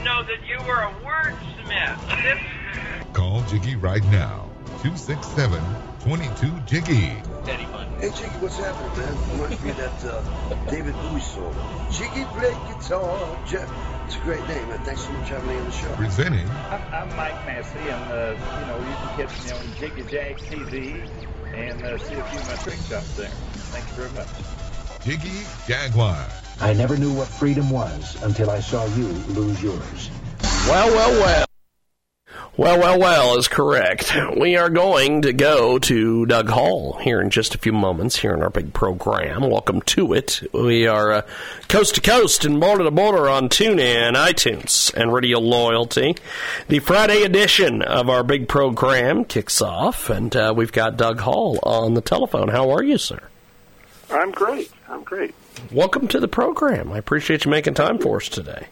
I know that you were a wordsmith. Call Jiggy right now. 267 22 Jiggy. Hey Jiggy, what's happening, man? Reminds me of that uh, David Bowie song. Jiggy play guitar. Jeff. It's a great name, man. Thanks so much for having me on the show. Presenting I'm, I'm Mike Massey, and uh, you know you can catch me on Jiggy Jag TV and uh, see a few of my trick shots there. Thank you very much. Jiggy Jaguar. I never knew what freedom was until I saw you lose yours. Well, well, well. Well, well, well is correct. We are going to go to Doug Hall here in just a few moments here in our big program. Welcome to it. We are uh, coast to coast and border to border on TuneIn, iTunes, and Radio Loyalty. The Friday edition of our big program kicks off, and uh, we've got Doug Hall on the telephone. How are you, sir? I'm great. I'm great. Welcome to the program. I appreciate you making time for us today.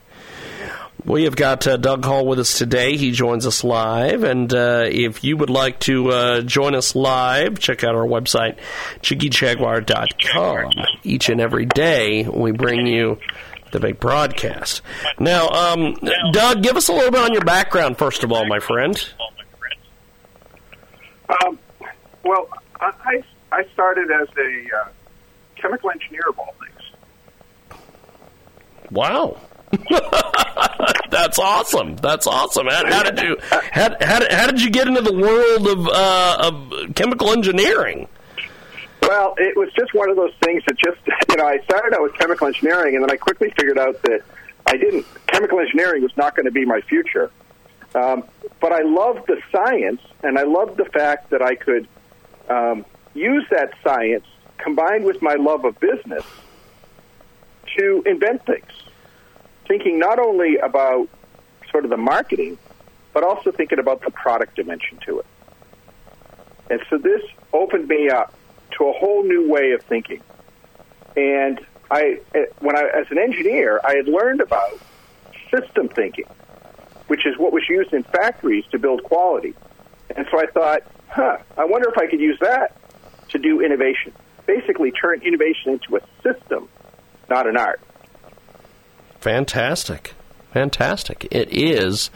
We have got uh, Doug Hall with us today. He joins us live. And uh, if you would like to uh, join us live, check out our website, jiggyjaguar.com. Each and every day, we bring you the big broadcast. Now, um, Doug, give us a little bit on your background, first of all, my friend. Um, well, I, I started as a uh, chemical engineer of all things. Wow. That's awesome. That's awesome. How, how did you how, how, how did you get into the world of uh, of chemical engineering? Well, it was just one of those things that just you know I started out with chemical engineering, and then I quickly figured out that I didn't chemical engineering was not going to be my future. Um, but I loved the science, and I loved the fact that I could um, use that science combined with my love of business to invent things. Thinking not only about sort of the marketing, but also thinking about the product dimension to it. And so this opened me up to a whole new way of thinking. And I, eh, when I, as an engineer, I had learned about system thinking, which is what was used in factories to build quality. And so I thought, huh, I wonder if I could use that to do innovation. Basically, turn innovation into a system, not an art. Fantastic. Fantastic. It is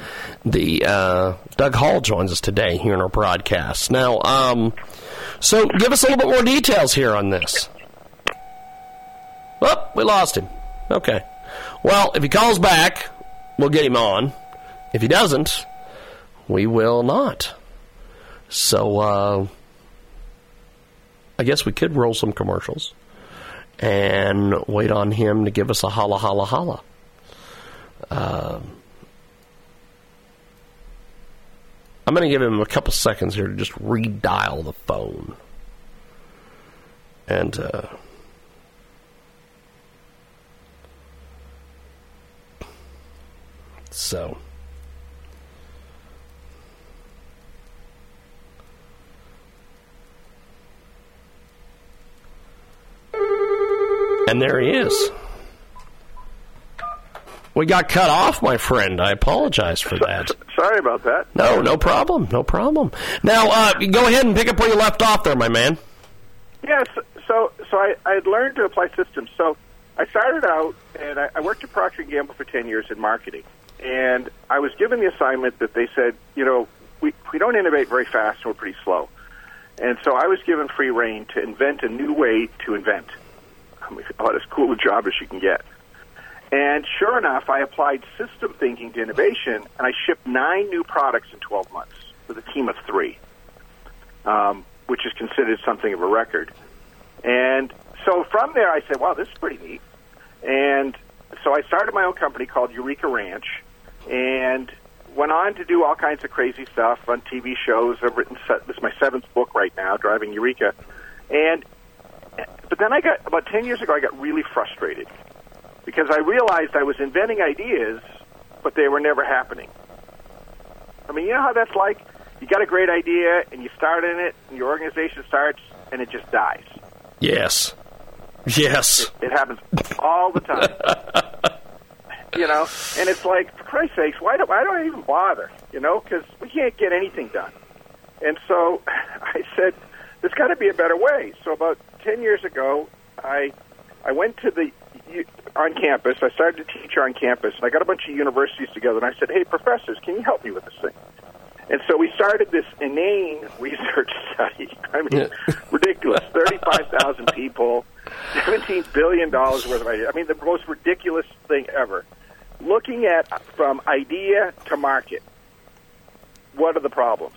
the uh, Doug Hall joins us today here in our broadcast. Now, um, so give us a little bit more details here on this. Oh, we lost him. Okay. Well, if he calls back, we'll get him on. If he doesn't, we will not. So, uh, I guess we could roll some commercials and wait on him to give us a holla, holla, holla. Um, I'm going to give him a couple seconds here to just redial the phone. And, uh, so. And there he is. We got cut off, my friend. I apologize for that. Sorry about that. No, no problem. No problem. Now, uh, go ahead and pick up where you left off there, my man. Yes. So, so I, I had learned to apply systems. So I started out, and I, I worked at Procter and Gamble for ten years in marketing. And I was given the assignment that they said, you know, we we don't innovate very fast, and we're pretty slow. And so I was given free reign to invent a new way to invent. About as cool a job as you can get. And sure enough, I applied system thinking to innovation, and I shipped nine new products in 12 months with a team of three, um, which is considered something of a record. And so from there, I said, wow, this is pretty neat. And so I started my own company called Eureka Ranch and went on to do all kinds of crazy stuff on TV shows. I've written, this is my seventh book right now, Driving Eureka. And, but then I got, about 10 years ago, I got really frustrated because I realized I was inventing ideas but they were never happening. I mean, you know how that's like? You got a great idea, and you start in it, and your organization starts, and it just dies. Yes. Yes. It, it happens all the time. you know, and it's like, for Christ's sakes, why do why don't I even bother? You know, because we can't get anything done. And so I said, there's got to be a better way. So about ten years ago, I I went to the on campus. I started to teach on campus, and I got a bunch of universities together, and I said, "Hey, professors, can you help me with this thing?" And so we started this inane research study. I mean, ridiculous. Thirty-five thousand people, seventeen billion dollars worth of ideas. I mean, the most ridiculous thing ever. Looking at from idea to market, what are the problems?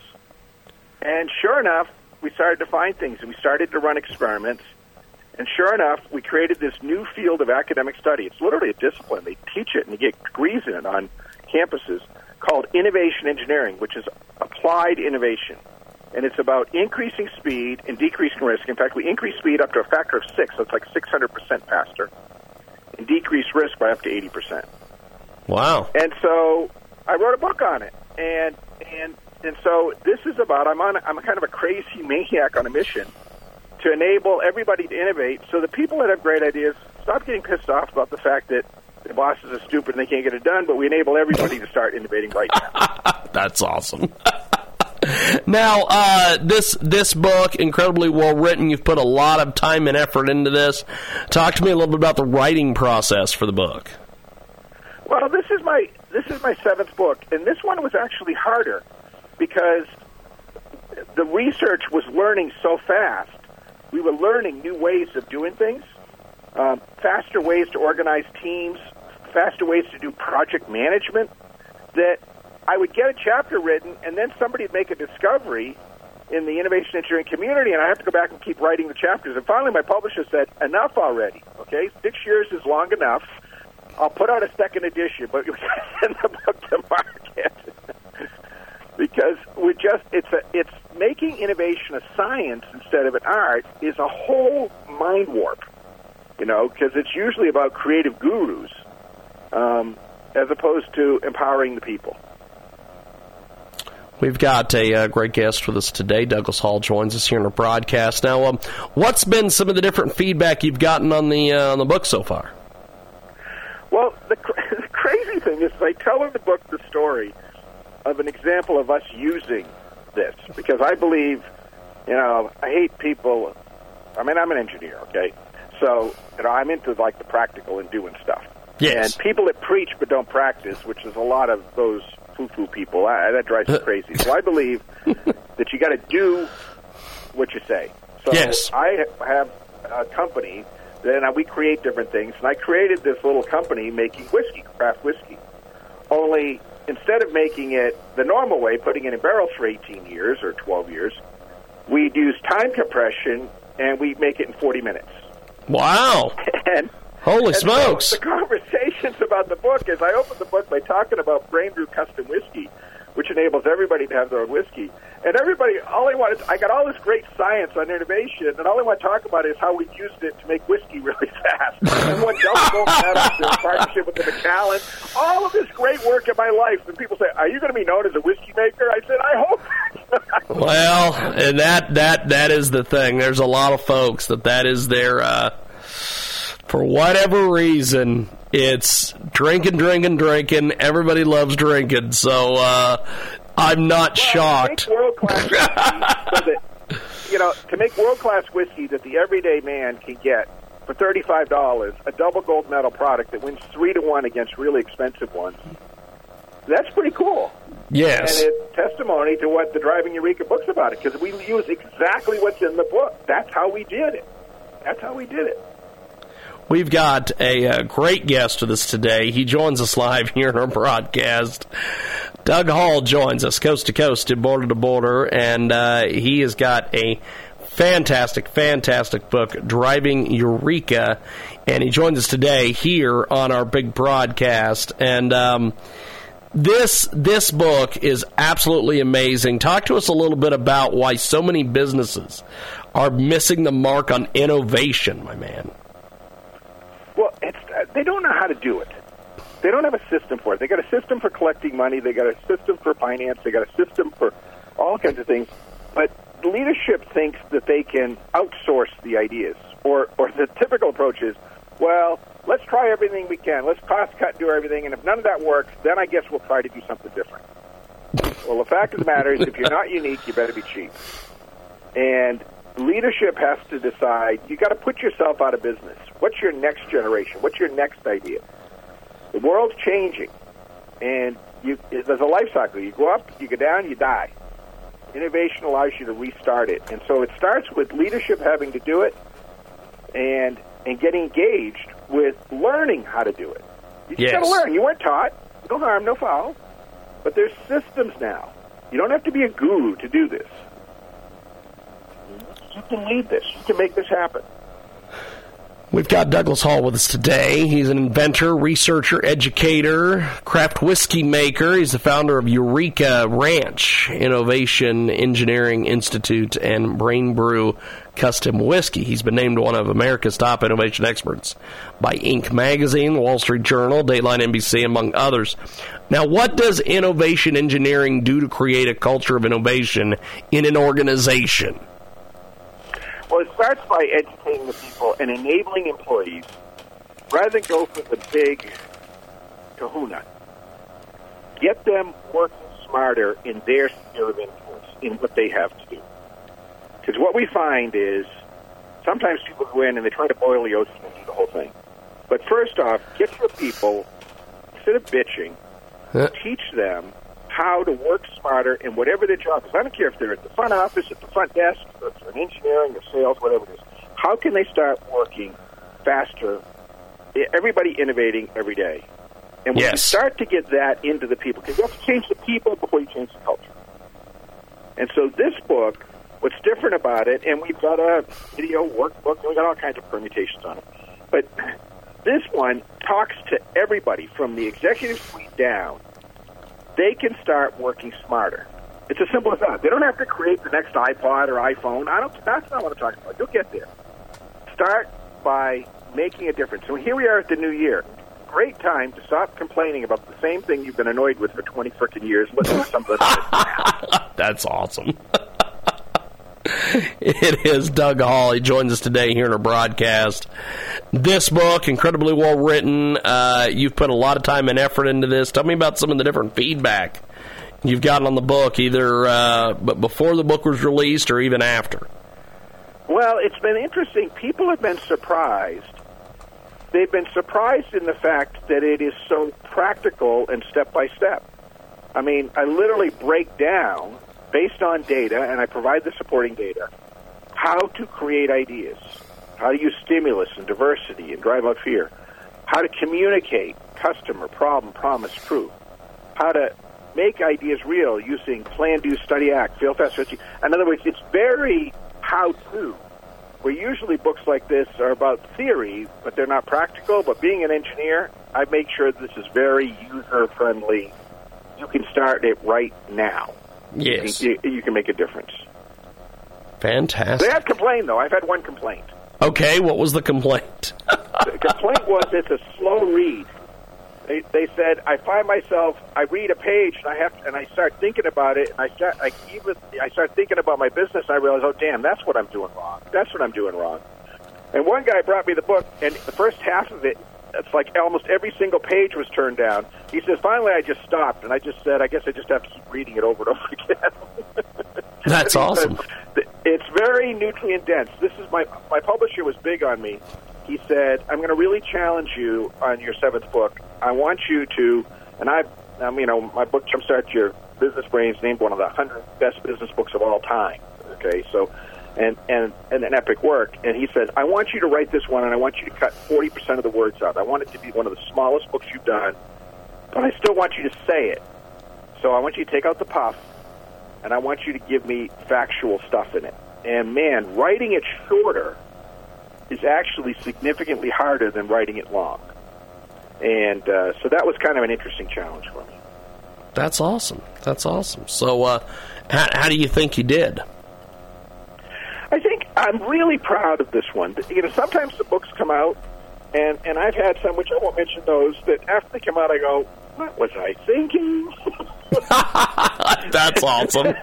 And sure enough, we started to find things, and we started to run experiments. And sure enough, we created this new field of academic study. It's literally a discipline. They teach it and you get degrees in it on campuses called innovation engineering, which is applied innovation. And it's about increasing speed and decreasing risk. In fact, we increase speed up to a factor of six, so it's like 600% faster, and decrease risk by up to 80%. Wow. And so I wrote a book on it. And, and, and so this is about, I'm on, I'm kind of a crazy maniac on a mission to enable everybody to innovate so the people that have great ideas stop getting pissed off about the fact that the bosses are stupid and they can't get it done, but we enable everybody to start innovating right now. That's awesome. now, uh, this this book incredibly well written. You've put a lot of time and effort into this. Talk to me a little bit about the writing process for the book. Well, this is my this is my seventh book, and this one was actually harder because the research was learning so fast. We were learning new ways of doing things, um, faster ways to organize teams, faster ways to do project management. That I would get a chapter written, and then somebody would make a discovery in the innovation engineering community, and I have to go back and keep writing the chapters. And finally, my publisher said, "Enough already. Okay, six years is long enough. I'll put out a second edition, but you send the book to market." Because we just it's a it's making innovation a science instead of an art is a whole mind warp you know because it's usually about creative gurus um, as opposed to empowering the people We've got a uh, great guest with us today. Douglas Hall joins us here in our broadcast. Now, um, what's been some of the different feedback you've gotten on the uh, on the book so far? Well, the, cr- the crazy thing is, I tell in the book the story of an example of us using this because I believe, you know, I hate people. I mean, I'm an engineer, okay, so you know, I'm into like the practical and doing stuff. Yes. And people that preach but don't practice, which is a lot of those foo-foo people, I, that drives me uh, crazy. So I believe that you got to do what you say. So Yes. I have a company. Then we create different things, and I created this little company making whiskey, craft whiskey. Only instead of making it the normal way, putting it in barrels for 18 years or 12 years, we'd use time compression and we make it in 40 minutes. Wow! And Holy and so smokes! the conversations about the book is I opened the book by talking about brain brew custom whiskey, which enables everybody to have their own whiskey. And everybody, all I is, I got all this great science on innovation, and all I want to talk about is how we used it to make whiskey really fast. and what gold medals in partnership with the Macallan, all of this great work in my life. And people say, "Are you going to be known as a whiskey maker?" I said, "I hope." Well, and that that that is the thing. There's a lot of folks that that is their uh, for whatever reason. It's drinking, drinking, drinking. Everybody loves drinking, so uh, I'm not shocked. World class whiskey, so that you know, to make world class whiskey that the everyday man can get for thirty five dollars, a double gold medal product that wins three to one against really expensive ones. That's pretty cool. Yes. And it's testimony to what the Driving Eureka book's about it because we use exactly what's in the book. That's how we did it. That's how we did it. We've got a, uh great guest with us today. He joins us live here in our broadcast. Doug Hall joins us coast to coast and border to border, and uh, he has got a fantastic, fantastic book, Driving Eureka, and he joins us today here on our big broadcast. And um, this this book is absolutely amazing. Talk to us a little bit about why so many businesses are missing the mark on innovation, my man. Well, it's, they don't know how to do it. They don't have a system for it. They got a system for collecting money. They got a system for finance. They got a system for all kinds of things. But leadership thinks that they can outsource the ideas, or or the typical approach is, well, let's try everything we can. Let's cost cut, do everything, and if none of that works, then I guess we'll try to do something different. well, the fact of the matter is, if you're not unique, you better be cheap. And leadership has to decide. You got to put yourself out of business. What's your next generation? What's your next idea? World's changing, and you, there's a life cycle. You go up, you go down, you die. Innovation allows you to restart it, and so it starts with leadership having to do it, and and getting engaged with learning how to do it. You just Yes. got to learn. You weren't taught. No harm, no foul. But there's systems now. You don't have to be a guru to do this. You can lead this. You can make this happen. We've got Douglas Hall with us today. He's an inventor, researcher, educator, craft whiskey maker. He's the founder of Eureka Ranch Innovation Engineering Institute and Brain Brew Custom Whiskey. He's been named one of America's top innovation experts by Inc. Magazine, Wall Street Journal, Dateline NBC, among others. Now, what does innovation engineering do to create a culture of innovation in an organization? Well, it starts by educating the people and enabling employees rather than go for the big kahuna. Get them working smarter in their sphere of influence, in what they have to do. Because what we find is sometimes people go in and they try to boil the ocean and do the whole thing. But first off, get your people, instead of bitching, teach them how to work smarter in whatever their job is. I don't care if they're at the front office, at the front desk, or if they're in engineering or sales, whatever it is. How can they start working faster? Everybody innovating every day. And when you start to get that into the people, because you have to change the people before you change the culture. And so this book, what's different about it, and we've got a video workbook, and we've got all kinds of permutations on it. But this one talks to everybody from the executive suite down. They can start working smarter. It's as simple as that. They don't have to create the next iPod or iPhone. I don't. That's not what I'm talking about. You'll get there. Start by making a difference. So here we are at the new year. Great time to stop complaining about the same thing you've been annoyed with for 20 freaking years. Let's do something. That's awesome. it is Doug Hall. He joins us today here in our broadcast. This book, incredibly well written. Uh, you've put a lot of time and effort into this. Tell me about some of the different feedback you've gotten on the book, either uh, but before the book was released or even after. Well, it's been interesting. People have been surprised. They've been surprised in the fact that it is so practical and step by step. I mean, I literally break down, based on data, and I provide the supporting data, how to create ideas, how to use stimulus and diversity and drive out fear, how to communicate customer, problem, promise, proof, how to make ideas real using plan, do, study, act, fail fast, achieve. In other words, it's very how to. Where usually books like this are about theory, but they're not practical. But being an engineer, I make sure this is very user friendly. You can start it right now. Yes. You, you can make a difference. Fantastic. They have complained though. I've had one complaint. Okay, what was the complaint? the complaint was it's a slow read. They, they said I find myself I read a page and I have and I start thinking about it and I start I even I start thinking about my business and I realize oh damn that's what I'm doing wrong that's what I'm doing wrong. And one guy brought me the book and the first half of it it's like almost every single page was turned down. He says finally I just stopped and I just said I guess I just have to keep reading it over and over again. That's awesome. It's very nutrient dense. This is my my publisher was big on me. He said, "I'm going to really challenge you on your seventh book. I want you to." And I, um, you know, my book Jumpstart Your Business Brains named one of the hundred best business books of all time. Okay, so. And, and and an epic work. And he says, I want you to write this one, and I want you to cut forty percent of the words out. I want it to be one of the smallest books you've done, but I still want you to say it. So I want you to take out the puff, and I want you to give me factual stuff in it. And man, writing it shorter is actually significantly harder than writing it long. And uh, so that was kind of an interesting challenge for me. That's awesome. That's awesome. So, uh, how, how do you think you did? I think I'm really proud of this one. You know, sometimes the books come out and and I've had some which I won't mention those that after they come out, I go, what was I thinking? That's awesome.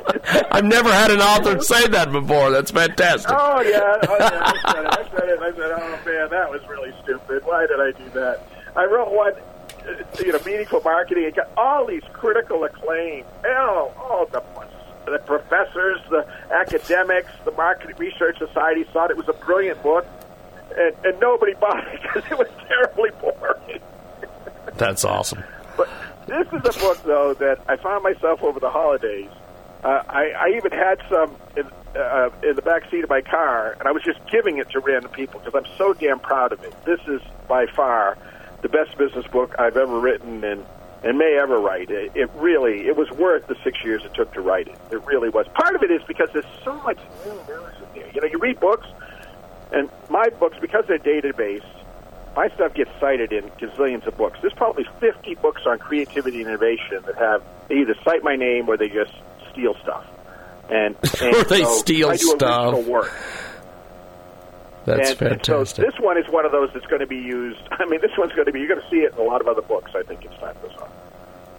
I've never had an author say that before. That's fantastic. Oh yeah, oh, yeah. I said it. I said it. I said, oh man, that was really stupid. Why did I do that? I wrote one, uh, you know, meaningful marketing. It got all these critical acclaim. Oh, all the the professors, the academics, the marketing research society thought it was a brilliant book, and, and nobody bought it because it was terribly boring. That's awesome. But this is a book, though, that I found myself over the holidays. Uh, I, I even had some in, uh, in the back seat of my car, and I was just giving it to random people because I'm so damn proud of it. This is by far the best business book I've ever written, and and may ever write. It, it really, it was worth the six years it took to write it. It really was. Part of it is because there's so much new news in there. You know, you read books, and my books, because they're database, my stuff gets cited in gazillions of books. There's probably 50 books on creativity and innovation that have they either cite my name or they just steal stuff. And, and or they so steal I do stuff. original work. That's and, and fantastic. so this one is one of those that's going to be used. I mean, this one's going to be. You're going to see it in a lot of other books. I think it's time goes on.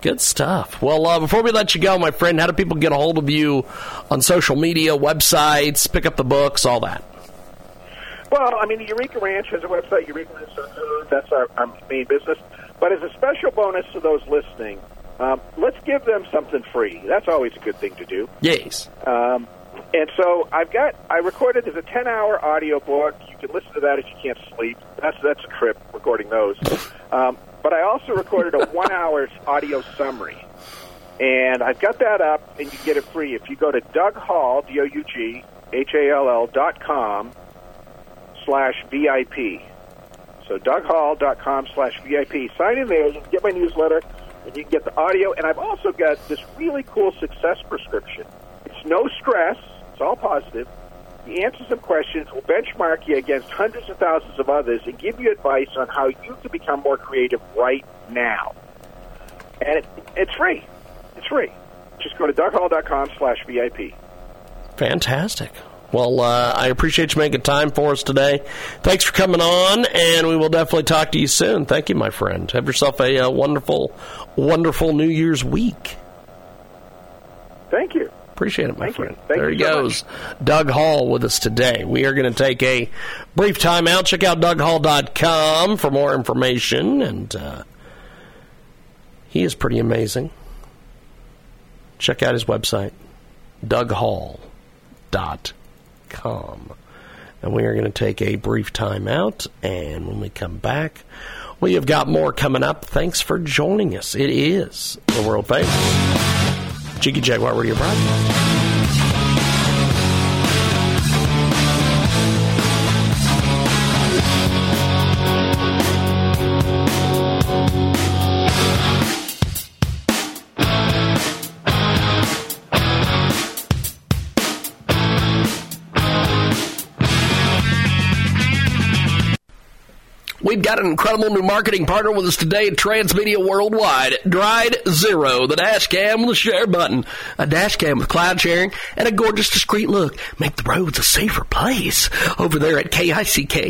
Good stuff. Well, uh, before we let you go, my friend, how do people get a hold of you on social media, websites, pick up the books, all that? Well, I mean, the Eureka Ranch has a website, Eureka Ranch. That's our, our main business. But as a special bonus to those listening, um, let's give them something free. That's always a good thing to do. Yes. Um, and so I've got I recorded as a ten hour audio book. You can listen to that if you can't sleep. That's that's a trip recording those. Um, but I also recorded a one hour audio summary. And I've got that up and you can get it free if you go to Doug Hall, D O U G H A L L dot com slash VIP. So DougHall.com slash VIP. Sign in there, you can get my newsletter, and you can get the audio. And I've also got this really cool success prescription. It's no stress, it's all positive. You answer some questions, we'll benchmark you against hundreds of thousands of others and give you advice on how you can become more creative right now. And it, it's free. It's free. Just go to DougHall.com slash VIP. Fantastic. Well, uh, I appreciate you making time for us today. Thanks for coming on, and we will definitely talk to you soon. Thank you, my friend. Have yourself a uh, wonderful, wonderful New Year's week. Thank you. Appreciate it, my Thank you. friend. There he so goes. Doug Hall with us today. We are going to take a brief time out. Check out DougHall.com for more information, and uh, he is pretty amazing. Check out his website, DougHall.com. And we are going to take a brief time out, and when we come back, we have got more coming up. Thanks for joining us. It is the world famous Jiggy Jaguar Radio broadcast. We've got an incredible new marketing partner with us today at Transmedia Worldwide. Dride Zero, the dash cam with a share button, a dash cam with cloud sharing, and a gorgeous discreet look. Make the roads a safer place. Over there at K-I-C-K-S-T-A-R-T-E-R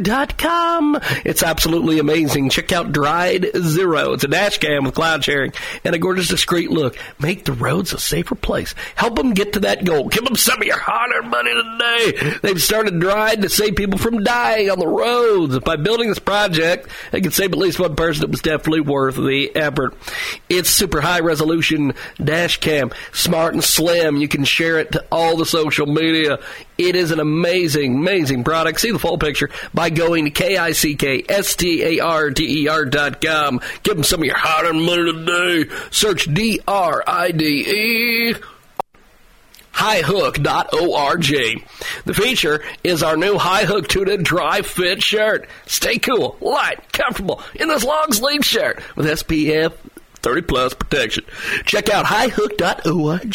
dot com. It's absolutely amazing. Check out Dride Zero. It's a dash cam with cloud sharing and a gorgeous discreet look. Make the roads a safer place. Help them get to that goal. Give them some of your hard-earned money today. They've started Dride to save people from dying on the roads. By building this project, they can save at least one person. It was definitely worth the effort. It's super high resolution dash cam, smart and slim. You can share it to all the social media. It is an amazing, amazing product. See the full picture by going to K-I-C-K-S-T-A-R-T-E-R dot com. Give them some of your hard-earned money today. Search D-R-I-D-E highhook.org. The feature is our new high hook tooted dry fit shirt. Stay cool, light, comfortable in this long sleeve shirt with SPF 30 plus protection. Check out highhook.org.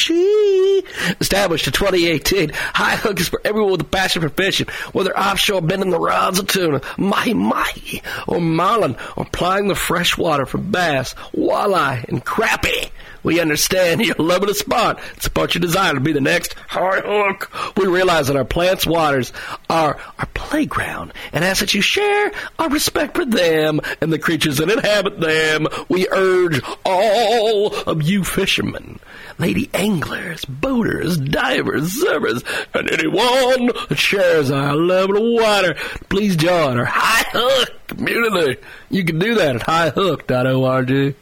Established in 2018, Highhook is for everyone with a passion for fishing, whether offshore bending the rods of tuna, mahi mahi, or marlin, or plying the fresh water for bass, walleye, and crappie. We understand you're loving a spot. It's Support your desire to be the next high hook. We realize that our plants' waters are our playground, and as that you share our respect for them and the creatures that inhabit them. We urge all of you fishermen, lady anglers, boaters, divers, surfers, and anyone that shares our love of the water, please join our high hook community. You can do that at highhook.org.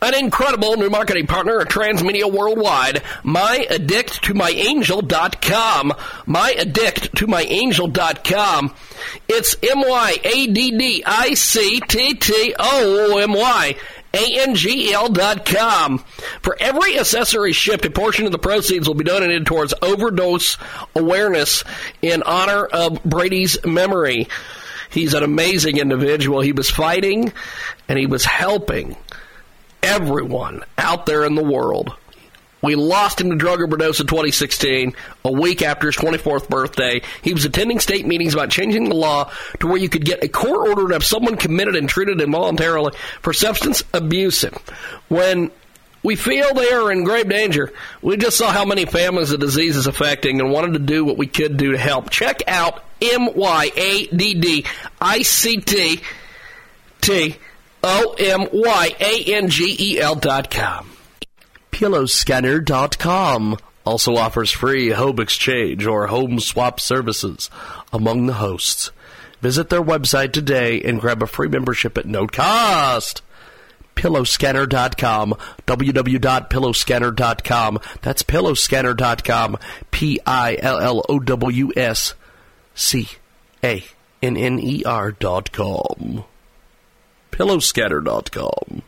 An incredible new marketing partner of Transmedia Worldwide, MyAddictToMyAngel.com. MyAddictToMyAngel.com. It's M-Y-A-D-D-I-C-T-T-O-M-Y. A-N-G-L dot com. For every accessory shipped, a portion of the proceeds will be donated towards overdose awareness in honor of Brady's memory. He's an amazing individual. He was fighting and he was helping everyone out there in the world. We lost him to drug overdose in 2016, a week after his 24th birthday. He was attending state meetings about changing the law to where you could get a court order to have someone committed and treated involuntarily for substance abuse. When we feel they are in grave danger, we just saw how many families the disease is affecting and wanted to do what we could do to help. Check out M Y A D D I C T T O M Y A N G E L dot com. Pillowscanner dot com also offers free home exchange or home swap services among the hosts. Visit their website today and grab a free membership at no cost. Pillowscanner.com, www.pillowscanner.com. That's pillowscanner.com, P I L L O W S C A N N E R.com pillowscanner.com.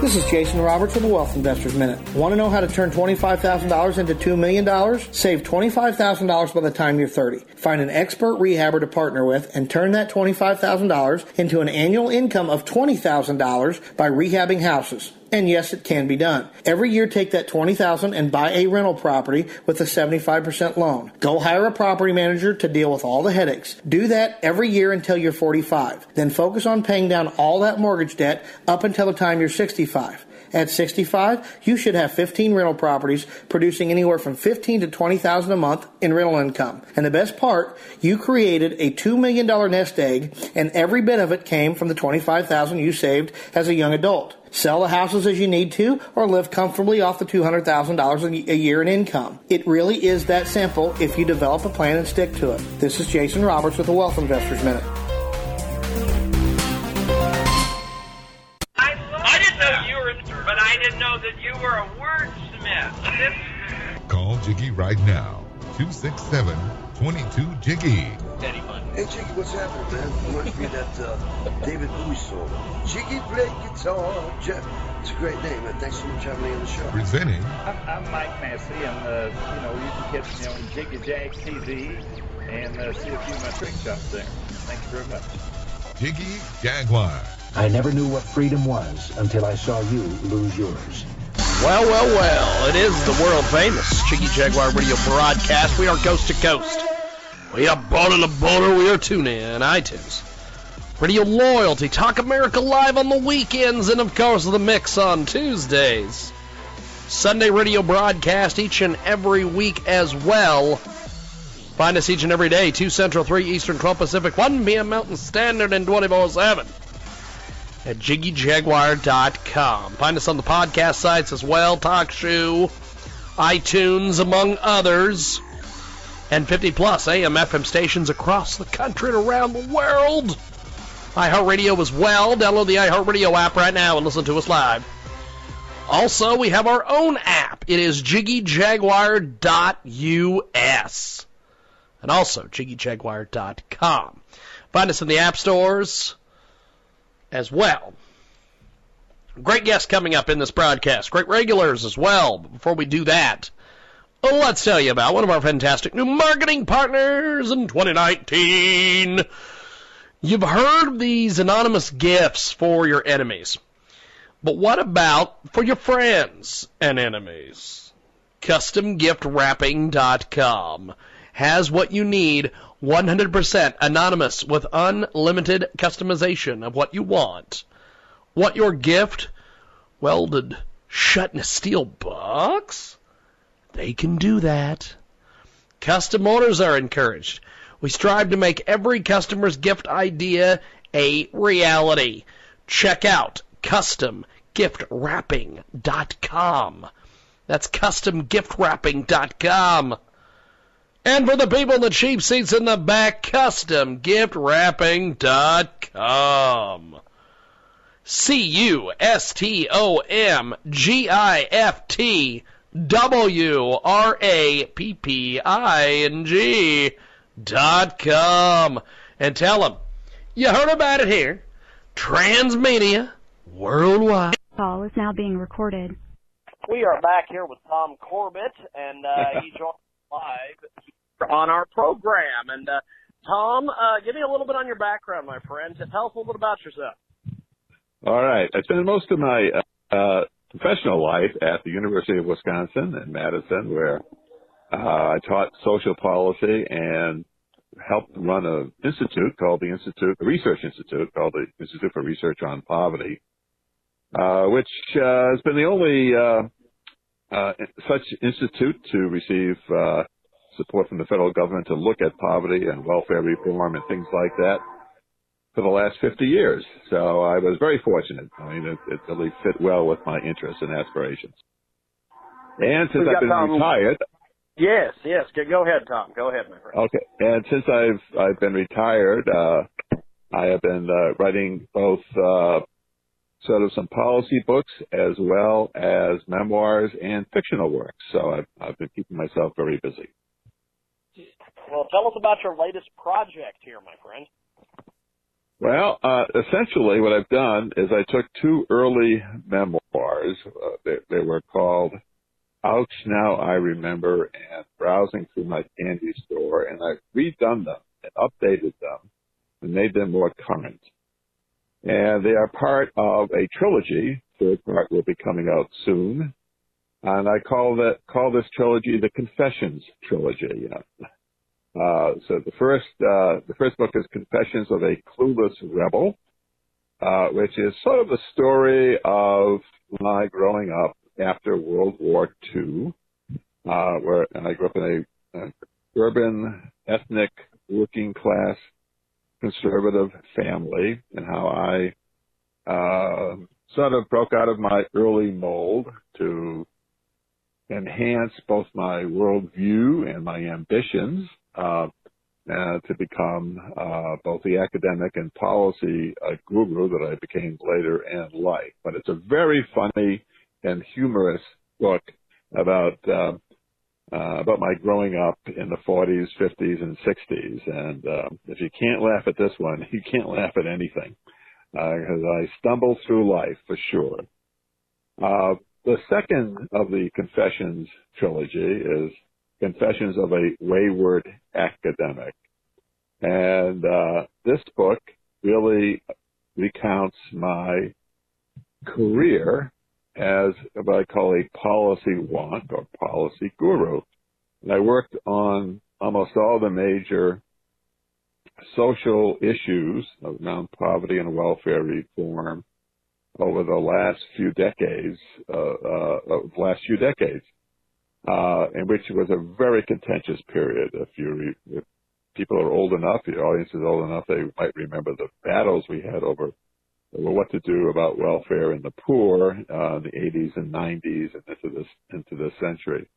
This is Jason Roberts with the Wealth Investors Minute. Want to know how to turn $25,000 into $2 million? Save $25,000 by the time you're 30. Find an expert rehabber to partner with and turn that $25,000 into an annual income of $20,000 by rehabbing houses. And yes, it can be done. Every year, take that twenty thousand and buy a rental property with a seventy-five percent loan. Go hire a property manager to deal with all the headaches. Do that every year until you're forty-five. Then focus on paying down all that mortgage debt up until the time you're sixty-five. At 65, you should have 15 rental properties producing anywhere from 15 to 20,000 a month in rental income. And the best part, you created a $2 million nest egg and every bit of it came from the 25,000 you saved as a young adult. Sell the houses as you need to, or live comfortably off the $200,000 a year in income. It really is that simple if you develop a plan and stick to it. This is Jason Roberts with the Wealth Investors Minute. I, I didn't know you were, but I didn't know that you were a wordsmith. Call Jiggy right now. 267-22-JIGGY. Daddy fun. Hey, Jiggy, what's happening, man? Reminds me of that uh, David Bowie song. Jiggy play guitar. Jeff. It's a great name, man. Thanks so much for having me on the show. Presenting I'm, I'm Mike Massey, and uh, you know you can catch me on Jiggy Jag TV and uh, see a few of my trick shots there. Thank you very much. Jiggy Jaguar. I never knew what freedom was until I saw you lose yours. Well, well, well, it is the world famous Jiggy Jaguar radio broadcast. We are coast to coast. We are born in the border. We are tuning in iTunes. Radio Loyalty, Talk America Live on the weekends, and of course the mix on Tuesdays. Sunday radio broadcast each and every week as well. Find us each and every day, 2 Central, 3 Eastern, 12 Pacific, 1 p.m. Mountain Standard, and 24 7 at jiggyjaguar.com. Find us on the podcast sites as well, TalkShoe, iTunes, among others, and 50 plus AM FM stations across the country and around the world. iHeartRadio as well. Download the iHeartRadio app right now and listen to us live. Also, we have our own app. It is jiggyjaguar.us. And also jiggyjaguar.com. Find us in the app stores as well. Great guests coming up in this broadcast. Great regulars as well. But before we do that, let's tell you about one of our fantastic new marketing partners in 2019. You've heard of these anonymous gifts for your enemies. But what about for your friends and enemies? CustomGiftWrapping.com has what you need 100% anonymous with unlimited customization of what you want. Want your gift welded shut in a steel box? They can do that. Custom orders are encouraged. We strive to make every customer's gift idea a reality. Check out customgiftwrapping.com. That's customgiftwrapping.com. And for the people in the cheap seats in the back, customgiftwrapping.com. C U S T O M G I F T W R A P P I N G dot com. And tell them you heard about it here. Transmedia worldwide. Call is now being recorded. We are back here with Tom Corbett, and uh, he joined live on our program. And uh, Tom, uh, give me a little bit on your background, my friend. Tell us a little bit about yourself. All right. I spent most of my uh, professional life at the University of Wisconsin in Madison, where uh, I taught social policy and helped run an institute called the Institute, a research institute called the Institute for Research on Poverty, uh, which uh, has been the only uh, uh, such institute to receive uh, support from the federal government to look at poverty and welfare reform and things like that for the last 50 years. So I was very fortunate. I mean, it, it really fit well with my interests and aspirations. And since I've been Tom. retired, Yes, yes. Go ahead, Tom. Go ahead, my friend. okay, and since I've I've been retired, uh, I have been uh, writing both uh, sort of some policy books as well as memoirs and fictional works. So I've I've been keeping myself very busy. Well, tell us about your latest project here, my friend. Well, uh, essentially, what I've done is I took two early memoirs. Uh, they, they were called "Ouch Now I Remember" and "Browsing Through My Candy Store," and I've redone them and updated them and made them more current. And they are part of a trilogy. Third part will be coming out soon, and I call that call this trilogy the Confessions trilogy. Uh, so the first uh, the first book is Confessions of a Clueless Rebel, uh, which is sort of the story of my growing up after World War II, uh, where and I grew up in a, a urban, ethnic, working class, conservative family, and how I uh, sort of broke out of my early mold to enhance both my worldview and my ambitions uh, uh, to become uh, both the academic and policy uh, guru that I became later in life. But it's a very funny and humorous book about uh, uh, about my growing up in the 40s, 50s, and 60s. And uh, if you can't laugh at this one, you can't laugh at anything because I stumbled through life for sure. Uh, the second of the Confessions trilogy is Confessions of a Wayward Academic. And uh, this book really recounts my career as what I call a policy wonk or policy guru. And I worked on almost all the major social issues around poverty and welfare reform over the last few decades, uh, uh, last few decades uh, in which it was a very contentious period. If you if people are old enough, your audience is old enough, they might remember the battles we had over what to do about welfare and the poor uh, in the 80s and 90s and into this into this century.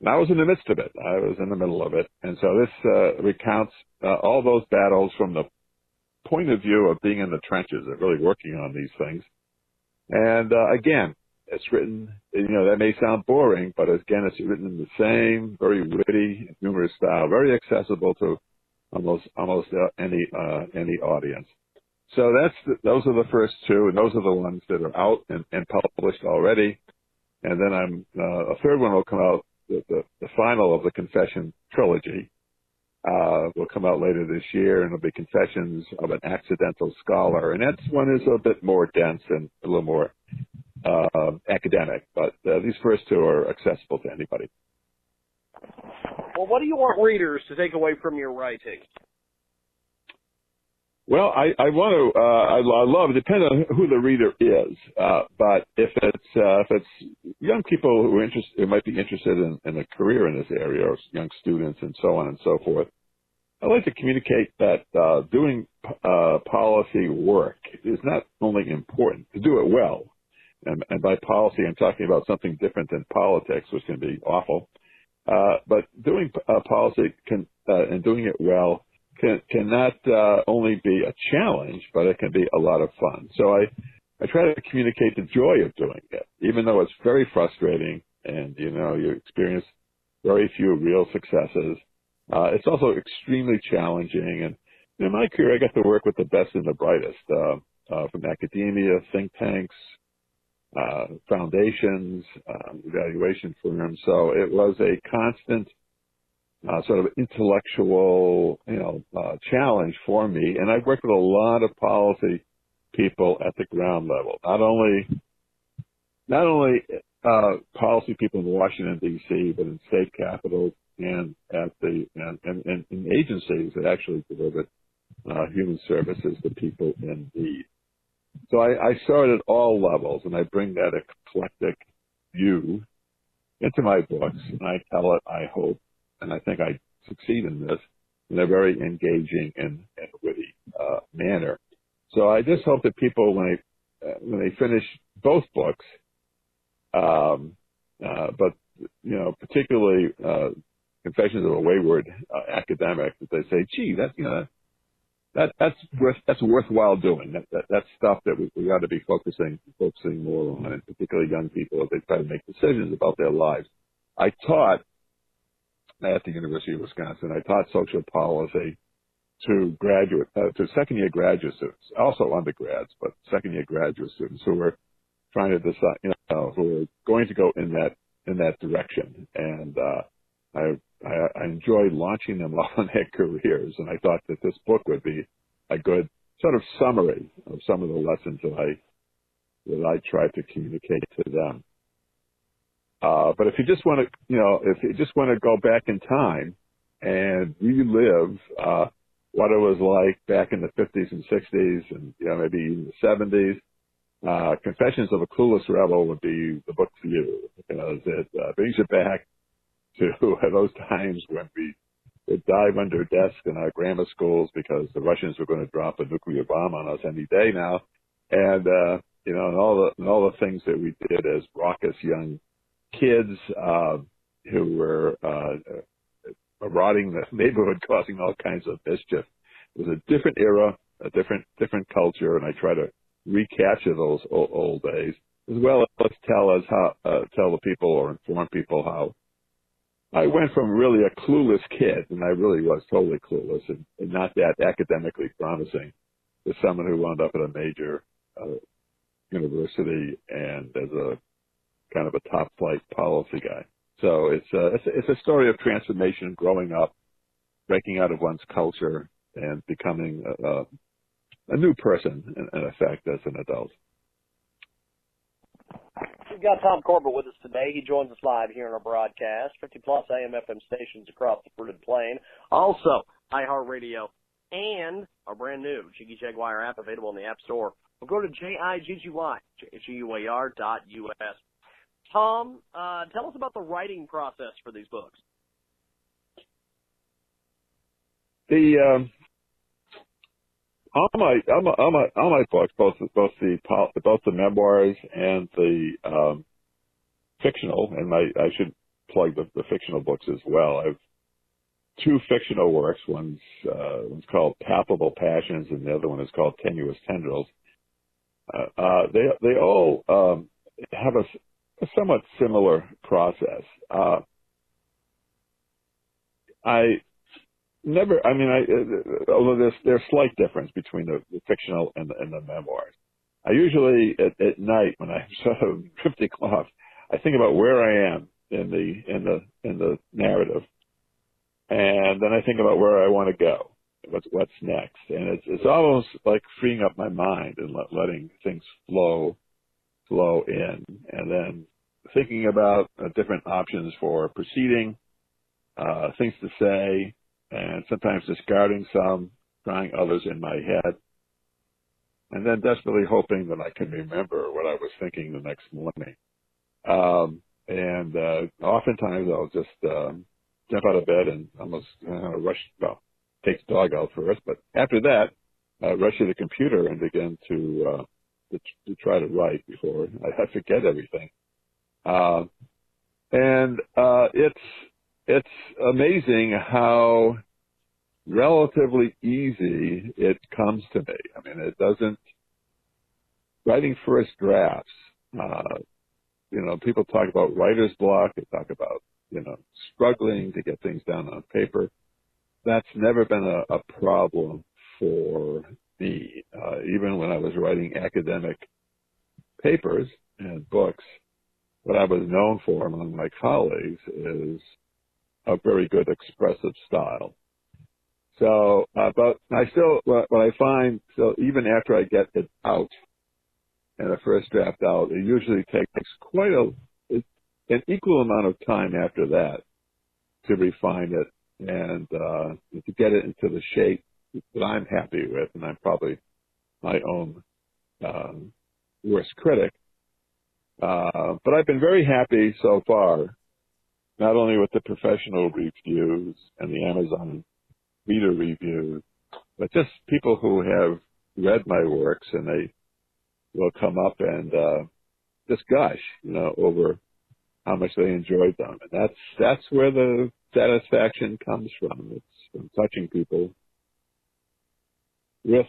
And I was in the midst of it. I was in the middle of it, and so this uh, recounts uh, all those battles from the point of view of being in the trenches and really working on these things. And uh, again, it's written, you know, that may sound boring, but again, it's written in the same very witty, humorous style, very accessible to almost almost uh, any uh, any audience. So that's the, those are the first two, and those are the ones that are out and, and published already. And then I'm uh, a third one will come out, the, the, the final of the Confession trilogy, uh, will come out later this year, and it'll be Confessions of an Accidental Scholar. And that one is a bit more dense and a little more uh, academic, but uh, these first two are accessible to anybody. Well, what do you want readers to take away from your writing? Well, I, I want to. Uh, I, I love. It depends on who the reader is, uh, but if it's uh, if it's young people who are interested, who might be interested in, in a career in this area, or young students, and so on and so forth, I like to communicate that uh, doing uh, policy work is not only important to do it well, and, and by policy I'm talking about something different than politics, which can be awful, uh, but doing uh, policy can uh, and doing it well can cannot uh, only be a challenge, but it can be a lot of fun. So I I try to communicate the joy of doing it, even though it's very frustrating, and you know you experience very few real successes. Uh, it's also extremely challenging, and in my career, I got to work with the best and the brightest uh, uh, from academia, think tanks, uh, foundations, um, evaluation firms. So it was a constant uh, sort of intellectual, you know, uh, challenge for me. And I've worked with a lot of policy people at the ground level. Not only, not only uh, policy people in Washington D.C., but in state capitals and at the and, and, and in agencies that actually deliver uh, human services to people in need. So I, I saw it at all levels, and I bring that eclectic view into my books, and I tell it, I hope, and I think I succeed in this in a very engaging and, and witty uh, manner. So I just hope that people, when they uh, when they finish both books, um, uh, but you know, particularly uh, Confessions of a Wayward uh, Academic, that they say, "Gee, that you know, that that's worth that's worthwhile doing. That, that that's stuff that we, we ought to be focusing focusing more on, and particularly young people as they try to make decisions about their lives." I taught at the University of Wisconsin. I taught social policy to graduate, uh, to second year graduate students, also undergrads, but second year graduate students who were trying to decide, you know, who were going to go in that, in that direction. And, uh, I, I, I enjoyed launching them on their careers. And I thought that this book would be a good sort of summary of some of the lessons that I, that I tried to communicate to them. Uh, but if you just want to, you know, if you just want to go back in time and relive uh, what it was like back in the 50s and 60s, and you know maybe even the 70s, uh, Confessions of a Clueless Rebel would be the book for you because it uh, brings you back to those times when we would dive under desks in our grammar schools because the Russians were going to drop a nuclear bomb on us any day now, and uh, you know, and all the and all the things that we did as raucous young kids uh, who were uh, marauding the neighborhood, causing all kinds of mischief. It was a different era, a different different culture, and I try to recapture those old, old days as well as tell us how uh, tell the people or inform people how I went from really a clueless kid, and I really was totally clueless and, and not that academically promising, to someone who wound up at a major uh, university and as a kind of a top flight policy guy. So it's a, it's a, it's a story of transformation, growing up, breaking out of one's culture, and becoming a, a, a new person, in, in effect, as an adult. We've got Tom Corbett with us today. He joins us live here in our broadcast. 50 plus AM FM stations across the fruited plain. Also, iHeartRadio and our brand new Jiggy Jaguar app available in the App Store. We'll go to J-I-G-G-Y, J-G-U-A-R dot U-S. Tom, uh, tell us about the writing process for these books. The um, my my my, all my books, both both the both the memoirs and the um, fictional, and I, I should plug the, the fictional books as well. I've two fictional works. One's uh, one's called Palpable Passions, and the other one is called Tenuous Tendrils. Uh, uh, they they all um, have a a somewhat similar process. Uh, I never, I mean, I, although there's, there's slight difference between the, the fictional and the, and the memoirs. I usually at, at night when I'm sort of drifting off, I think about where I am in the, in the, in the narrative. And then I think about where I want to go. What's, what's next? And it's, it's almost like freeing up my mind and let, letting things flow flow in, and then thinking about uh, different options for proceeding, uh, things to say, and sometimes discarding some, trying others in my head, and then desperately hoping that I can remember what I was thinking the next morning. Um, and uh, oftentimes I'll just um, jump out of bed and almost uh, rush, well, take the dog out first, but after that, uh, rush to the computer and begin to, uh, to, to try to write before I, I forget everything. Uh, and uh, it's it's amazing how relatively easy it comes to me. I mean, it doesn't writing first drafts. Uh, you know, people talk about writer's block. They talk about you know struggling to get things down on paper. That's never been a, a problem for me. Uh, even when I was writing academic papers and books, what I was known for among my colleagues is a very good expressive style. So, uh, but I still, what, I find, so even after I get it out and the first draft out, it usually takes quite a, an equal amount of time after that to refine it and, uh, to get it into the shape that I'm happy with. And I'm probably my own, um, worst critic. Uh, but I've been very happy so far, not only with the professional reviews and the Amazon reader reviews, but just people who have read my works and they will come up and uh, just gush, you know, over how much they enjoyed them, and that's that's where the satisfaction comes from. It's from touching people with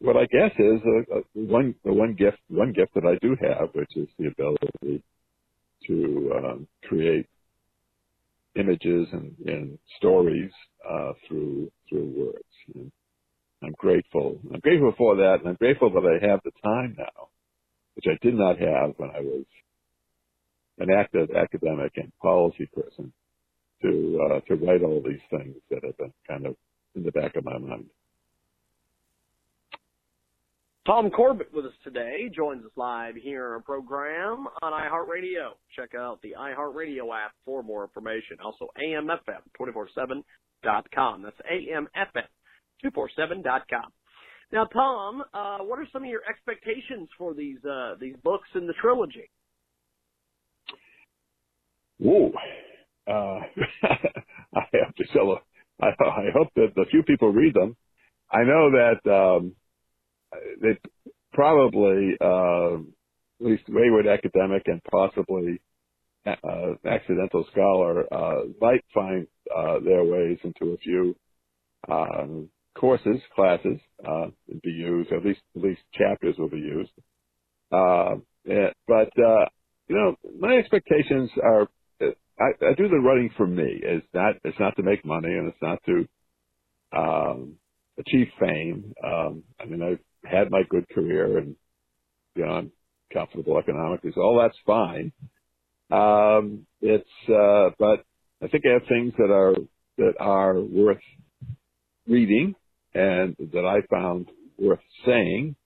what I guess is a, a one a one gift one gift that I do have, which is the ability to um, create images and, and stories uh, through through words. And I'm grateful. I'm grateful for that, and I'm grateful that I have the time now, which I did not have when I was an active academic and policy person, to uh, to write all these things that have been kind of in the back of my mind. Tom Corbett with us today joins us live here on our program on iHeartRadio. Check out the iHeartRadio app for more information. Also, AMFM247.com. That's AMFM247.com. Now, Tom, uh, what are some of your expectations for these uh, these books in the trilogy? Whoa, uh, I have to tell. I, I hope that the few people read them. I know that. Um, they probably uh, at least wayward academic and possibly uh, accidental scholar uh, might find uh, their ways into a few um, courses, classes, uh, be used. At least at least chapters will be used. Uh, yeah, but uh, you know, my expectations are. I, I do the writing for me. It's not. It's not to make money, and it's not to um, achieve fame. Um, I mean, I've had my good career and, you know, I'm comfortable economically. So all that's fine. Um, it's, uh, but I think I have things that are, that are worth reading and that I found worth saying.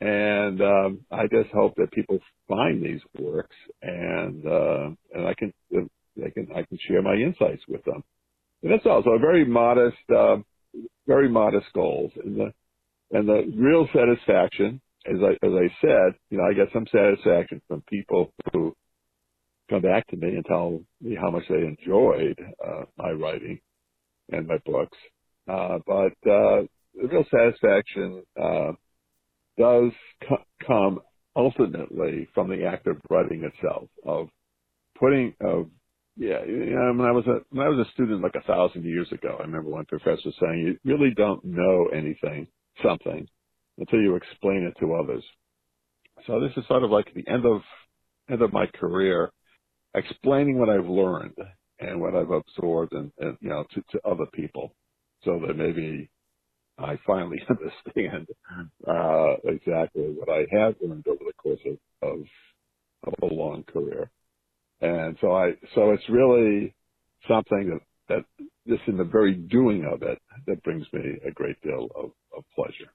And, um, I just hope that people find these works and, uh, and I can, I can, I can share my insights with them. And that's also a very modest, uh, very modest goals. And the, and the real satisfaction, as I, as I said, you know, I get some satisfaction from people who come back to me and tell me how much they enjoyed uh, my writing and my books. Uh, but uh, the real satisfaction uh, does co- come ultimately from the act of writing itself, of putting, of yeah, you know, when I was a when I was a student like a thousand years ago, I remember one professor saying, "You really don't know anything something until you explain it to others. So this is sort of like the end of end of my career, explaining what I've learned and what I've absorbed and, and you know to, to other people, so that maybe I finally understand uh, exactly what I have learned over the course of, of, of a long career. And so I so it's really something that that just in the very doing of it that brings me a great deal of, of pleasure.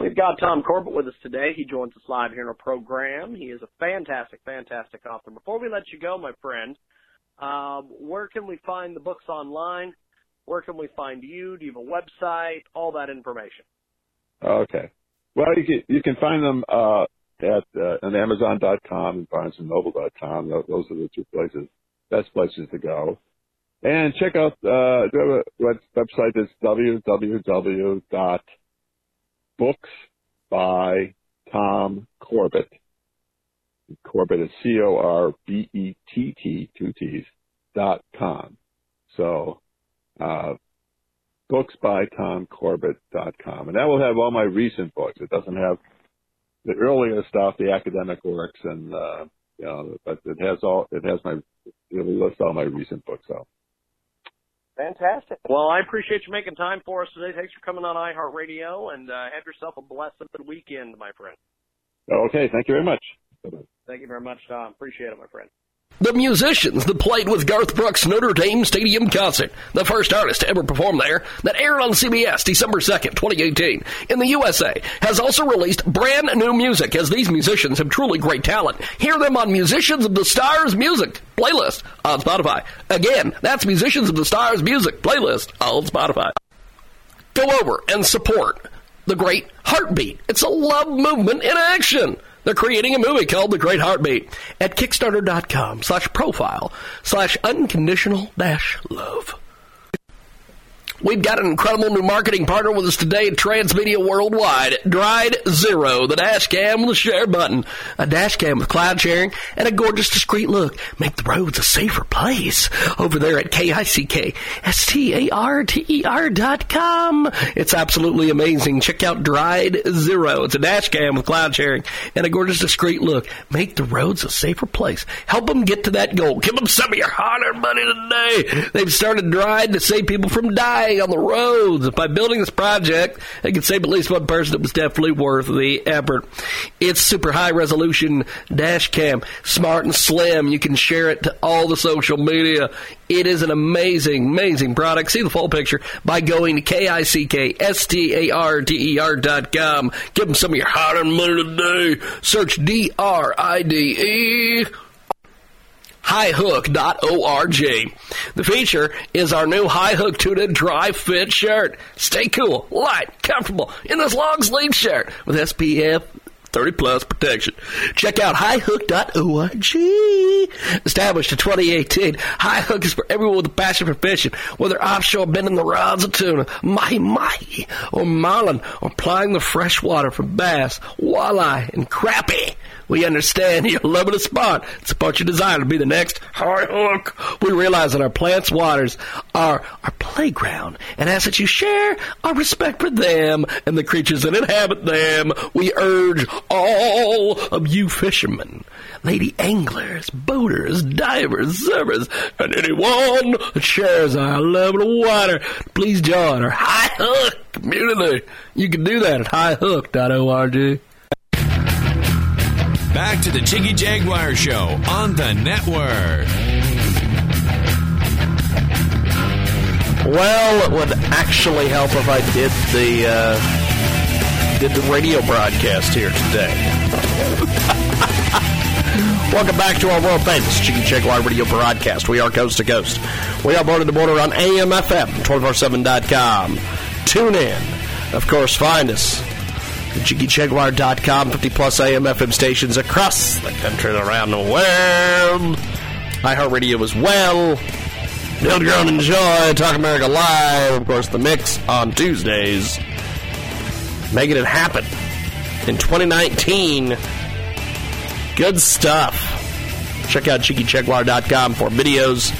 We've got Tom Corbett with us today. He joins us live here in our program. He is a fantastic, fantastic author. Before we let you go, my friend, um, where can we find the books online? Where can we find you? Do you have a website? All that information. Okay. Well, you can you can find them uh, at uh, on Amazon.com and BarnesandNoble.com. Those are the two places, best places to go. And check out uh, the website is www.books by Tom Corbett. Is C O R B E T T two T's dot com. So uh, books by Tom Corbett dot com, and that will have all my recent books. It doesn't have the earlier stuff, the academic works, and uh, you know, but it has all. It has my. It will list all my recent books out. Fantastic. Well, I appreciate you making time for us today. Thanks for coming on iHeartRadio, and uh, have yourself a blessed weekend, my friend. Okay, thank you very much. Thank you very much, Tom. Appreciate it, my friend. The musicians that played with Garth Brooks' Notre Dame Stadium concert, the first artist to ever perform there, that aired on CBS December 2nd, 2018, in the USA, has also released brand new music as these musicians have truly great talent. Hear them on Musicians of the Stars Music playlist on Spotify. Again, that's Musicians of the Stars Music playlist on Spotify. Go over and support the great Heartbeat. It's a love movement in action. They're creating a movie called The Great Heartbeat at Kickstarter.com slash profile slash unconditional dash love. We've got an incredible new marketing partner with us today at Transmedia Worldwide. Dride Zero, the dash cam with a share button, a dash cam with cloud sharing, and a gorgeous discreet look. Make the roads a safer place. Over there at K-I-C-K-S-T-A-R-T-E-R dot com. It's absolutely amazing. Check out Dride Zero. It's a dash cam with cloud sharing and a gorgeous discreet look. Make the roads a safer place. Help them get to that goal. Give them some of your hard-earned money today. They've started Dride to save people from dying on the roads. By building this project, they could save at least one person. It was definitely worth the effort. It's super high resolution dash cam, smart and slim. You can share it to all the social media. It is an amazing, amazing product. See the full picture by going to K-I-C-K-S-T-A-R-D-E-R dot com. Give them some of your hard-earned money today. Search D-R-I-D-E highhook.org. The feature is our new High Hook Tuna Dry Fit shirt. Stay cool, light, comfortable in this long sleeve shirt with SPF 30 plus protection. Check out highhook.org. Established in 2018, Highhook is for everyone with a passion for fishing, whether offshore bending the rods of tuna, mahi mahi, or marlin, or plying the fresh water for bass, walleye, and crappie. We understand you're loving a spot. Support your desire to be the next high hook. We realize that our plants' waters are our playground, and as that you share our respect for them and the creatures that inhabit them. We urge all of you fishermen, lady anglers, boaters, divers, surfers, and anyone that shares our love of the water, please join our high hook community. You can do that at highhook.org. Back to the Jiggy Jaguar Show on the network. Well, it would actually help if I did the uh, did the radio broadcast here today. Welcome back to our world famous Jiggy Jaguar radio broadcast. We are coast to coast. We are border to border on AMFM, 247.com. Tune in. Of course, find us JiggyJaguar.com, 50 plus AM FM stations across the country and around the world. iHeartRadio as well. Build your own enjoy. Talk America Live. Of course, the mix on Tuesdays. Making it happen in 2019. Good stuff. Check out JiggyJaguar.com for videos,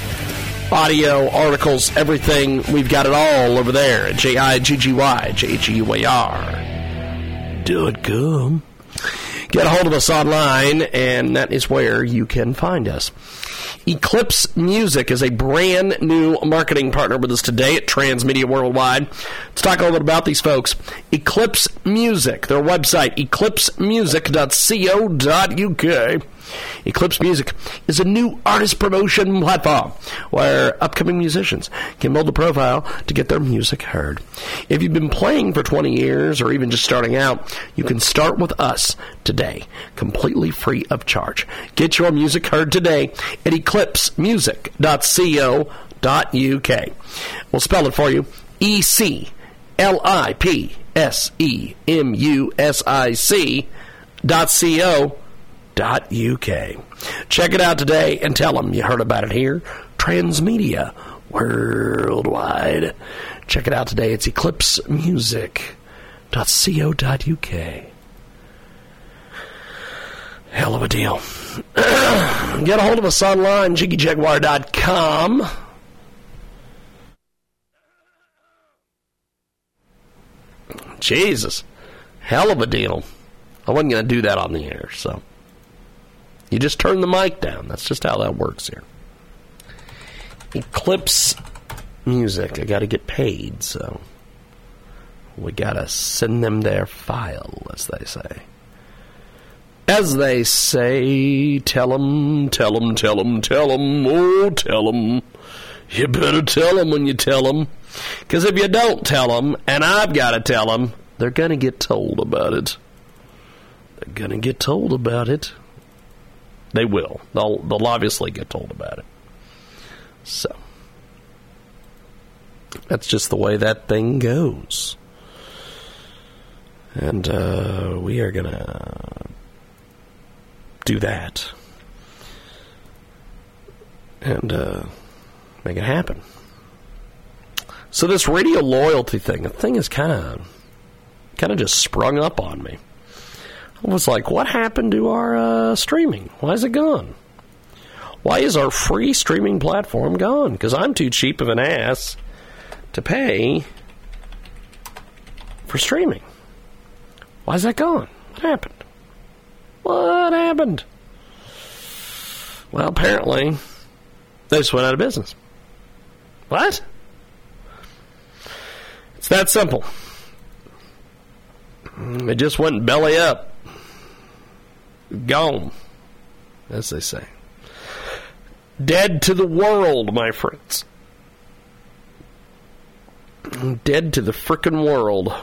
audio, articles, everything. We've got it all over there at J I Come. Get a hold of us online, and that is where you can find us. Eclipse Music is a brand new marketing partner with us today at Transmedia Worldwide. Let's talk a little bit about these folks. Eclipse Music, their website, eclipsemusic.co.uk. Eclipse Music is a new artist promotion platform where upcoming musicians can build a profile to get their music heard. If you've been playing for 20 years or even just starting out, you can start with us today, completely free of charge. Get your music heard today at eclipsemusic.co.uk. We'll spell it for you. E C L I P S E M U S I C dot C O UK. Check it out today and tell them you heard about it here. Transmedia worldwide. Check it out today. It's eclipsemusic.co.uk. Hell of a deal. Get a hold of us online, jiggyjaguar.com. Jesus. Hell of a deal. I wasn't going to do that on the air, so. You just turn the mic down. That's just how that works here. Eclipse music. I got to get paid, so we got to send them their file, as they say. As they say, tell 'em, tell 'em, tell 'em, tell 'em, oh, tell 'em. You better tell 'em when you tell 'em. Because if you don't tell 'em, and I've got to tell 'em, they're going to get told about it. They're going to get told about it. They will. They'll, they'll obviously get told about it. So, that's just the way that thing goes. And uh, we are to do that. And uh, make it happen. So this radio loyalty thing, the thing is kind of kind of just sprung up on me. Was like, what happened to our uh, streaming? Why is it gone? Why is our free streaming platform gone? Because I'm too cheap of an ass to pay for streaming. Why is that gone? What happened? What happened? Well, apparently, they just went out of business. What? It's that simple. It just went belly up. Gone, as they say. Dead to the world, my friends. Dead to the frickin' world.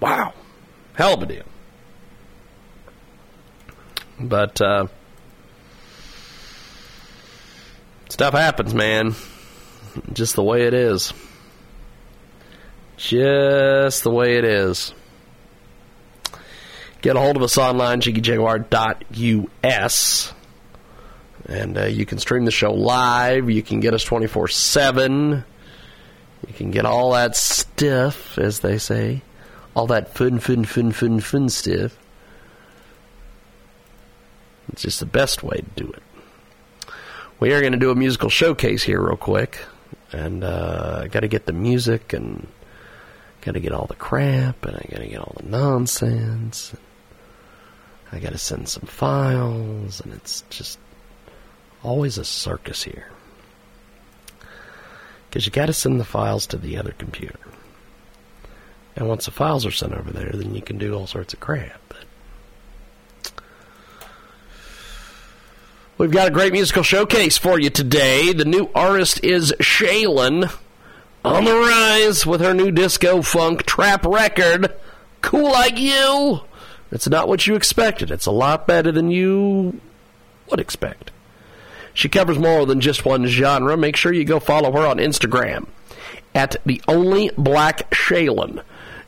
Wow. Hell of a deal. But, uh, stuff happens, man. Just the way it is. Just the way it is. Get a hold of us online, jiggyjaguar.us. And uh, you can stream the show live. You can get us 24 7. You can get all that stuff, as they say. All that fun, fun, fun, fun, fun stuff. It's just the best way to do it. We are going to do a musical showcase here, real quick. And uh, I got to get the music and got to get all the crap and I got to get all the nonsense. I got to send some files, and it's just always a circus here. Because you got to send the files to the other computer. And once the files are sent over there, then you can do all sorts of crap. But We've got a great musical showcase for you today. The new artist is Shaylin on the rise with her new disco funk trap record, Cool Like You. It's not what you expected. It's a lot better than you would expect. She covers more than just one genre. Make sure you go follow her on Instagram at the only black Shaylin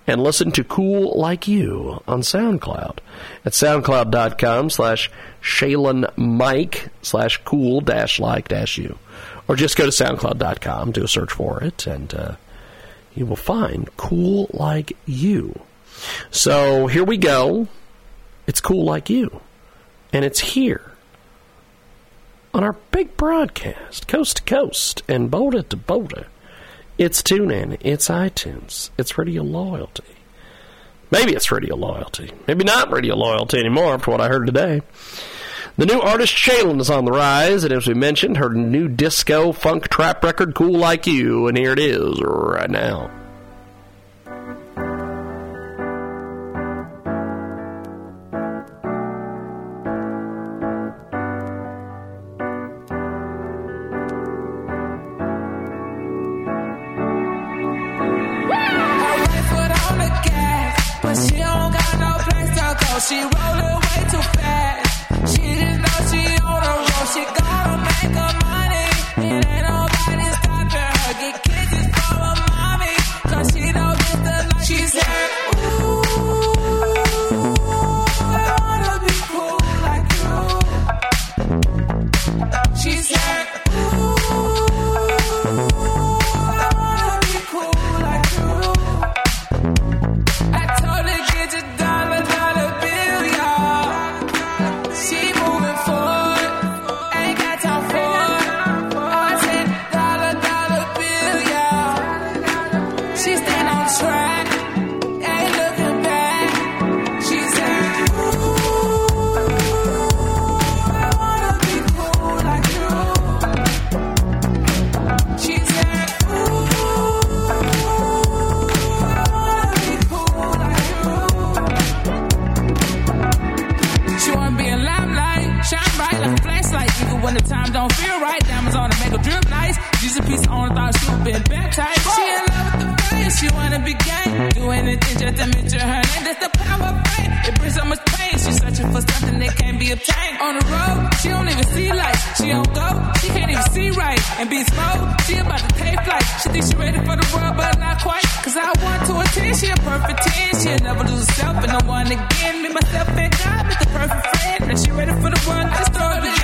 and listen to Cool Like You on SoundCloud at soundcloud.com slash Shaylin Mike slash cool dash like dash you. Or just go to soundcloud.com, do a search for it, and uh, you will find Cool Like You. So here we go. It's cool like you. And it's here on our big broadcast, coast to coast and border to border. It's TuneIn, it's iTunes, it's Radio Loyalty. Maybe it's Radio Loyalty. Maybe not Radio Loyalty anymore after what I heard today. The new artist Shaylin is on the rise, and as we mentioned, her new disco funk trap record, Cool Like You, and here it is right now. When the time don't feel right, diamonds on to make her drip nice. She's a piece owner, thought she been baptized. She in love with the fame, she wanna be gang. Do anything just to mention her name. That's the power of fame. It brings so much pain. She's searching for something that can't be obtained. On the road, she don't even see lights. She don't go, she can't even see right. And be slow, she about to take flight. She thinks she ready for the world, but not quite. Cause I want to attend, she a perfect 10. She'll never lose herself and no one again. Me, myself, and God is the perfect friend. She ready for the world to start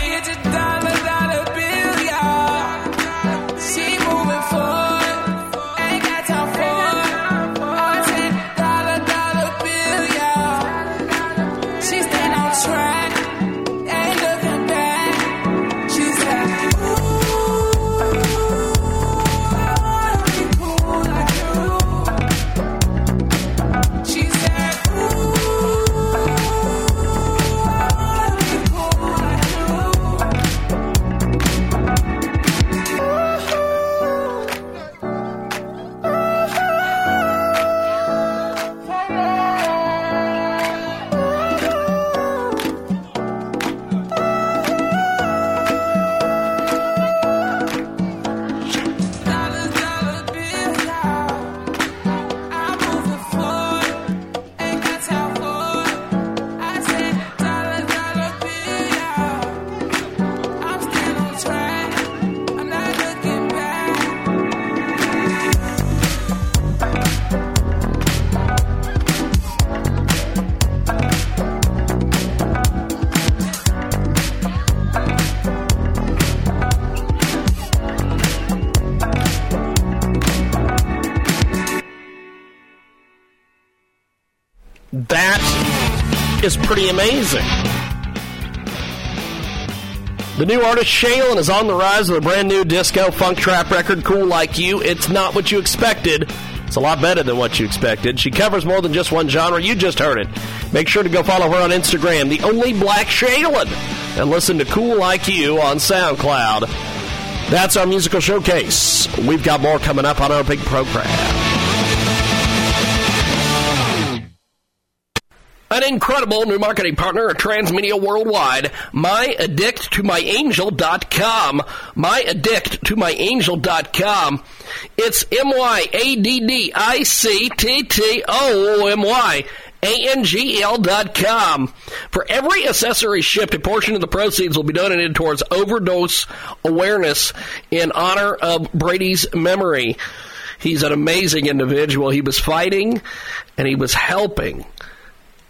is pretty amazing. The new artist Shaylin is on the rise with a brand new disco funk trap record, Cool Like You. It's not what you expected. It's a lot better than what you expected. She covers more than just one genre. You just heard it. Make sure to go follow her on Instagram, the only black Shaylin, and listen to Cool Like You on SoundCloud. That's our musical showcase. We've got more coming up on our big program. An incredible new marketing partner of Transmedia Worldwide, myaddicttomyangel.com. Myaddicttomyangel.com. It's M-Y-A-D-D-I-C-T-T-O-M-Y. A-N-G-E-L dot com. For every accessory shipped, a portion of the proceeds will be donated towards overdose awareness in honor of Brady's memory. He's an amazing individual. He was fighting and he was helping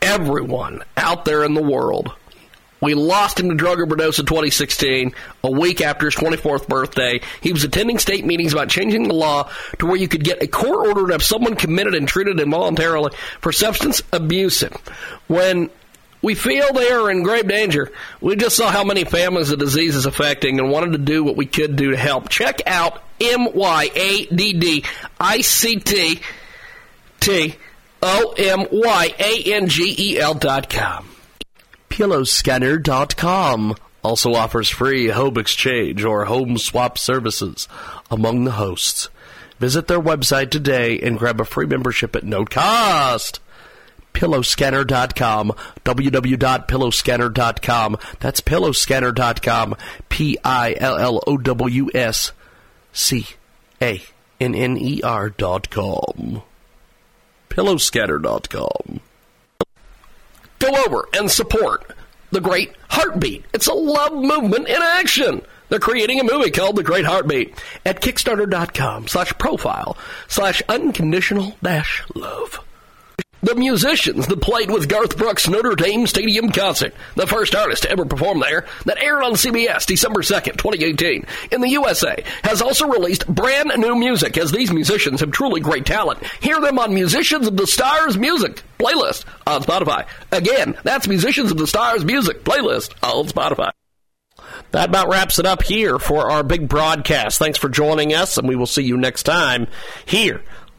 everyone out there in the world. We lost him to drug overdose in 2016, a week after his 24th birthday. He was attending state meetings about changing the law to where you could get a court order to have someone committed and treated involuntarily for substance abuse. When we feel they are in grave danger, we just saw how many families the disease is affecting and wanted to do what we could do to help. Check out M Y A D D I C T T O M Y A N G E L dot com. PillowScanner.com also offers free home exchange or home swap services among the hosts. Visit their website today and grab a free membership at no cost. Pillowscanner.com, www.pillowscanner.com. That's pillowscanner.com, P I L L O W S C A N N E R.com. Pillowscanner.com. Go over and support the Great Heartbeat. It's a love movement in action. They're creating a movie called The Great Heartbeat at Kickstarter.com slash profile slash unconditional dash love. The musicians that played with Garth Brooks' Notre Dame Stadium concert, the first artist to ever perform there, that aired on CBS December 2nd, 2018, in the USA, has also released brand new music as these musicians have truly great talent. Hear them on Musicians of the Stars Music playlist on Spotify. Again, that's Musicians of the Stars Music playlist on Spotify. That about wraps it up here for our big broadcast. Thanks for joining us, and we will see you next time here